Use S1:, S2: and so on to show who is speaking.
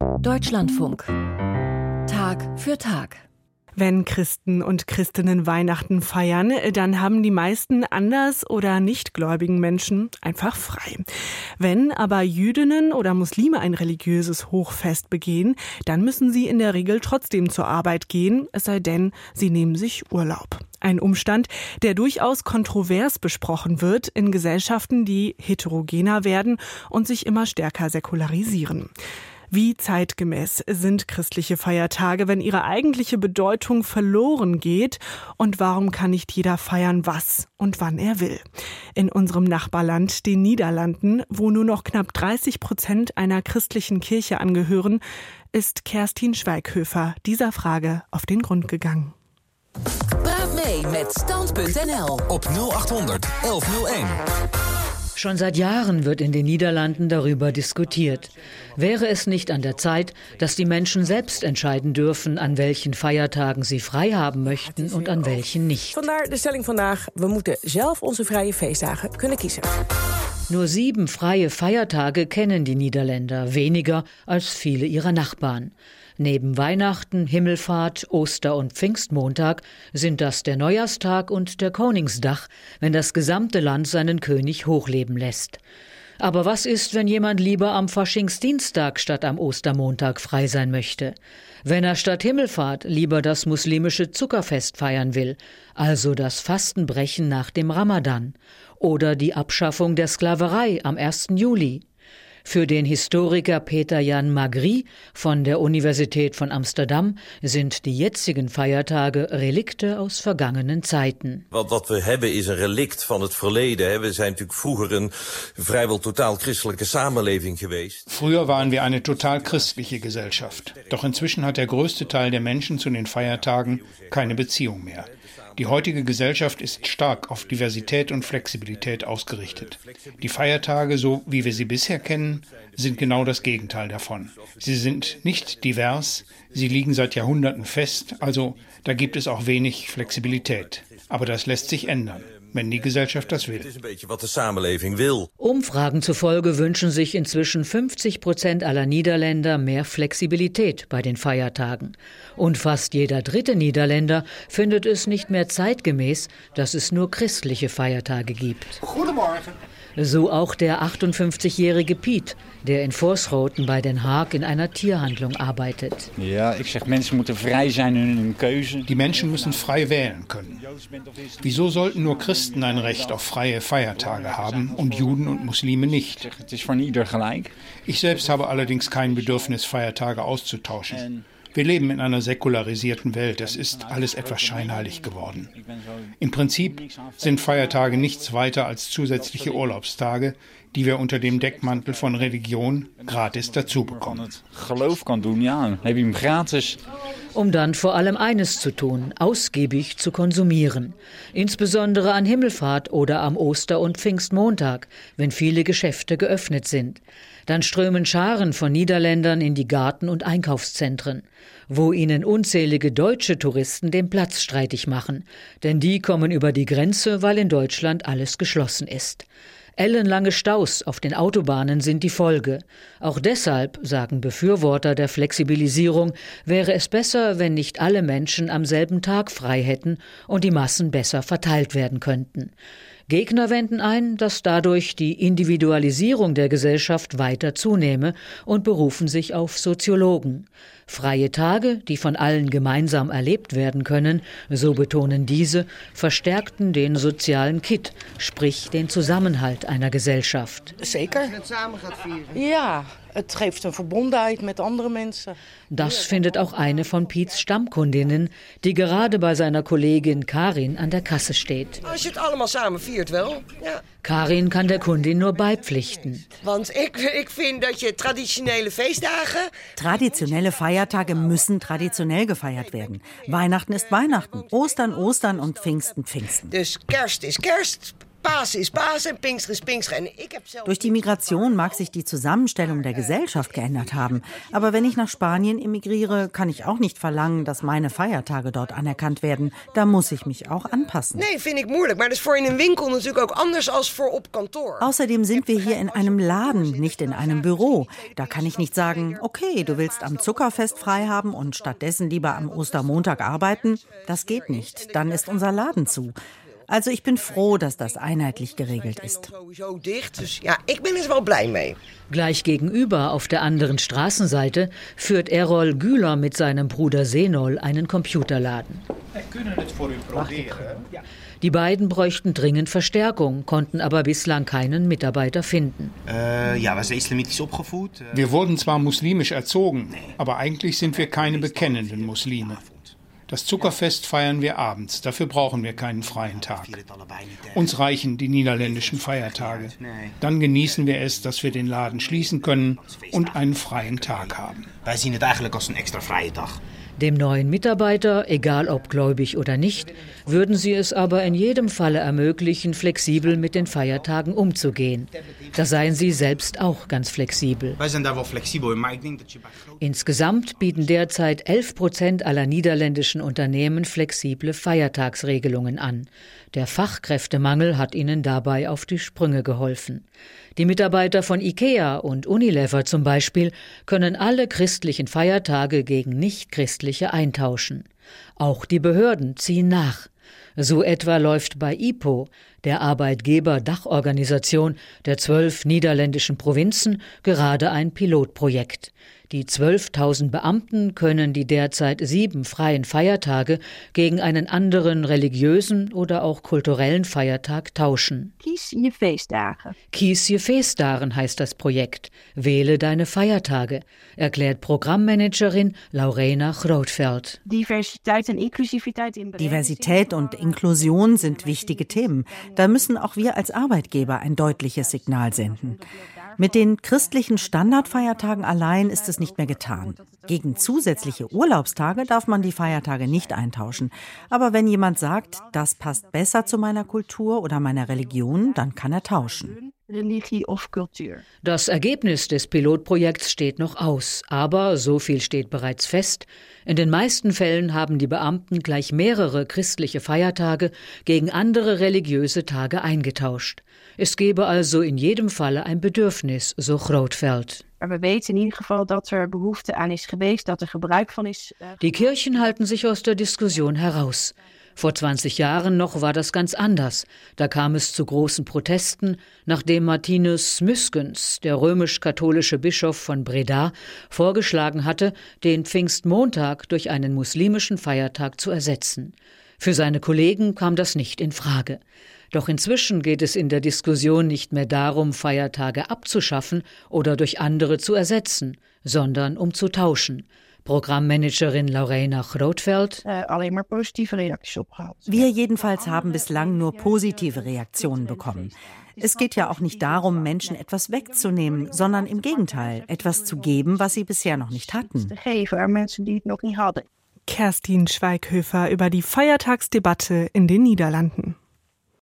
S1: Deutschlandfunk. Tag für Tag.
S2: Wenn Christen und Christinnen Weihnachten feiern, dann haben die meisten anders oder nichtgläubigen Menschen einfach frei. Wenn aber Jüdinnen oder Muslime ein religiöses Hochfest begehen, dann müssen sie in der Regel trotzdem zur Arbeit gehen, es sei denn, sie nehmen sich Urlaub. Ein Umstand, der durchaus kontrovers besprochen wird in Gesellschaften, die heterogener werden und sich immer stärker säkularisieren. Wie zeitgemäß sind christliche Feiertage, wenn ihre eigentliche Bedeutung verloren geht? Und warum kann nicht jeder feiern, was und wann er will? In unserem Nachbarland, den Niederlanden, wo nur noch knapp 30 Prozent einer christlichen Kirche angehören, ist Kerstin Schweighöfer dieser Frage auf den Grund gegangen.
S3: Praat mee met stand.nl op 0800 1101.
S4: Schon seit Jahren wird in den Niederlanden darüber diskutiert. Wäre es nicht an der Zeit, dass die Menschen selbst entscheiden dürfen, an welchen Feiertagen sie frei haben möchten und an welchen nicht?
S5: Vandaar de stelling vandaag: we moeten zelf onze vrije feestdagen kunnen kiezen.
S4: Nur sieben freie Feiertage kennen die Niederländer, weniger als viele ihrer Nachbarn. Neben Weihnachten, Himmelfahrt, Oster- und Pfingstmontag sind das der Neujahrstag und der Koningsdach, wenn das gesamte Land seinen König hochleben lässt. Aber was ist, wenn jemand lieber am Faschingsdienstag statt am Ostermontag frei sein möchte? Wenn er statt Himmelfahrt lieber das muslimische Zuckerfest feiern will, also das Fastenbrechen nach dem Ramadan, oder die Abschaffung der Sklaverei am 1. Juli? Für den Historiker Peter Jan Magri von der Universität von Amsterdam sind die jetzigen Feiertage Relikte aus vergangenen Zeiten.
S6: Want wat we hebben is een relict van het verleden. We zijn natuurlijk vroeger een vrijwel totaal christelijke samenleving geweest.
S7: Früher waren wir eine total christliche Gesellschaft. Doch inzwischen hat der größte Teil der Menschen zu den Feiertagen keine Beziehung mehr. Die heutige Gesellschaft ist stark auf Diversität und Flexibilität ausgerichtet. Die Feiertage, so wie wir sie bisher kennen, sind genau das Gegenteil davon. Sie sind nicht divers, sie liegen seit Jahrhunderten fest, also da gibt es auch wenig Flexibilität. Aber das lässt sich ändern wenn die Gesellschaft das will.
S4: Umfragen zufolge wünschen sich inzwischen 50 Prozent aller Niederländer mehr Flexibilität bei den Feiertagen. Und fast jeder dritte Niederländer findet es nicht mehr zeitgemäß, dass es nur christliche Feiertage gibt. Goedemorgen. So auch der 58-jährige Piet, der in Vorsroten bei Den Haag in einer Tierhandlung arbeitet.
S8: Ja, ich sag, Menschen müssen frei sein in hun Keuze.
S7: Die Menschen müssen frei wählen können. Wieso sollten nur Christen ein Recht auf freie Feiertage haben und Juden und Muslime nicht?
S8: Es ist von jeder gleich.
S7: Ich selbst habe allerdings kein Bedürfnis, Feiertage auszutauschen. Wir leben in einer säkularisierten Welt. Es ist alles etwas scheinheilig geworden. Im Prinzip sind Feiertage nichts weiter als zusätzliche Urlaubstage, die wir unter dem Deckmantel von Religion gratis dazu bekommen.
S8: Geloof kan doen, ja, heb je hem gratis.
S4: Um dann vor allem eines zu tun, ausgiebig zu konsumieren. Insbesondere an Himmelfahrt oder am Oster- und Pfingstmontag, wenn viele Geschäfte geöffnet sind. Dann strömen Scharen von Niederländern in die Garten- und Einkaufszentren, wo ihnen unzählige deutsche Touristen den Platz streitig machen, denn die kommen über die Grenze, weil in Deutschland alles geschlossen ist. Ellenlange Staus auf den Autobahnen sind die Folge. Auch deshalb, sagen Befürworter der Flexibilisierung, wäre es besser, wenn nicht alle Menschen am selben Tag frei hätten und die Massen besser verteilt werden könnten. Gegner wenden ein, dass dadurch die Individualisierung der Gesellschaft weiter zunehme und berufen sich auf Soziologen. Freie Tage, die von allen gemeinsam erlebt werden können, so betonen diese, verstärkten den sozialen Kit, sprich den Zusammenhalt einer Gesellschaft.
S9: Zeker. Ja, het geeft een verbondenheid met andere mensen.
S4: Das findet auch eine von Piets Stammkundinnen, die gerade bei seiner Kollegin Karin an der Kasse steht.
S5: Als je het allemaal samen viert wel. Ja.
S4: Karin kann der Kundin nur beipflichten.
S5: Want ik, ik vind dat je traditionele feestdagen...
S10: Traditionelle Feiertage müssen traditionell gefeiert werden. Weihnachten ist Weihnachten, Ostern Ostern und Pfingsten Pfingsten.
S5: Kerst kerst,
S11: Pasen ist Pasen, Ist.
S10: Durch die Migration mag sich die Zusammenstellung der Gesellschaft geändert haben. Aber wenn ich nach Spanien emigriere, kann ich auch nicht verlangen, dass meine Feiertage dort anerkannt werden. Da muss ich mich auch anpassen.
S11: Nee, vind ik moeilijk. Maar dat is voor in een winkel natuurlijk ook anders als voor op kantoor.
S10: Außerdem sind wir hier in einem Laden, nicht in einem Büro. Da kann ich nicht sagen, okay, du willst am Zuckerfest frei haben und stattdessen lieber am Ostermontag arbeiten. Das geht nicht. Dann ist unser Laden zu. Also ich bin froh, dass das einheitlich geregelt ist.
S11: Ja, blij mee.
S4: Gleich gegenüber auf der anderen Straßenseite führt Errol Güler mit seinem Bruder Senol einen Computerladen. Die beiden bräuchten dringend Verstärkung, konnten aber bislang keinen Mitarbeiter finden.
S12: Eh,
S7: Wir wurden zwar muslimisch erzogen, aber eigentlich sind wir keine bekennenden Muslime. Das Zuckerfest feiern wir abends, dafür brauchen wir keinen freien Tag. Uns reichen die niederländischen Feiertage. Dann genießen wir es, dass wir den Laden schließen können und einen freien Tag haben.
S12: Wij zien het eigenlijk als een extra vrije dag.
S4: Dem neuen Mitarbeiter, egal ob gläubig oder nicht, würden sie es aber in jedem Falle ermöglichen, flexibel mit den Feiertagen umzugehen. Da seien sie selbst auch ganz flexibel. Insgesamt bieten derzeit 11 Prozent aller niederländischen Unternehmen flexible Feiertagsregelungen an. Der Fachkräftemangel hat ihnen dabei auf die Sprünge geholfen. Die Mitarbeiter von IKEA und Unilever zum Beispiel können alle christlichen Feiertage gegen nichtchristliche eintauschen. Auch die Behörden ziehen nach. So etwa läuft bei IPO, der Arbeitgeber-Dachorganisation der zwölf niederländischen Provinzen, gerade ein Pilotprojekt. Die 12.000 Beamten können die derzeit sieben freien Feiertage gegen einen anderen religiösen oder auch kulturellen Feiertag tauschen.
S13: Kies je feestdagen.
S4: Kies je Feestdagen heißt das Projekt. Wähle deine Feiertage, erklärt Programmmanagerin Laurena
S13: inclusiviteit in
S10: Diversität und Inklusion sind wichtige Themen. Da müssen auch wir als Arbeitgeber ein deutliches Signal senden. Mit den christlichen Standardfeiertagen allein ist es nicht mehr getan. Gegen zusätzliche Urlaubstage darf man die Feiertage nicht eintauschen. Aber wenn jemand sagt, das passt besser zu meiner Kultur oder meiner Religion, dann kann er tauschen.
S13: Religie of cultuur.
S4: Das Ergebnis des Pilotprojekts steht noch aus, aber so viel steht bereits fest. In den meisten Fällen haben die Beamten gleich mehrere christliche Feiertage gegen andere religiöse Tage eingetauscht. Es gebe also in jedem Falle ein Bedürfnis, so
S13: is. eh,
S4: Die Kirchen halten sich aus der Diskussion heraus. Vor 20 Jahren noch war das ganz anders. Da kam es zu großen Protesten, nachdem Martinus Myskens, der römisch-katholische Bischof von Breda, vorgeschlagen hatte, den Pfingstmontag durch einen muslimischen Feiertag zu ersetzen. Für seine Kollegen kam das nicht in Frage. Doch inzwischen geht es in der Diskussion nicht mehr darum, Feiertage abzuschaffen oder durch andere zu ersetzen, sondern um zu tauschen. Programmmanagerin Lorena Grootveld.
S13: alleen maar positieve reacties opgehaald.
S10: Wir jedenfalls haben bislang nur positive Reaktionen bekommen. Es geht ja auch nicht darum, Menschen etwas wegzunehmen, sondern im Gegenteil, etwas zu geben, was sie bisher noch nicht hatten.
S2: Kerstin Schweighöfer über die Feiertagsdebatte in den Niederlanden.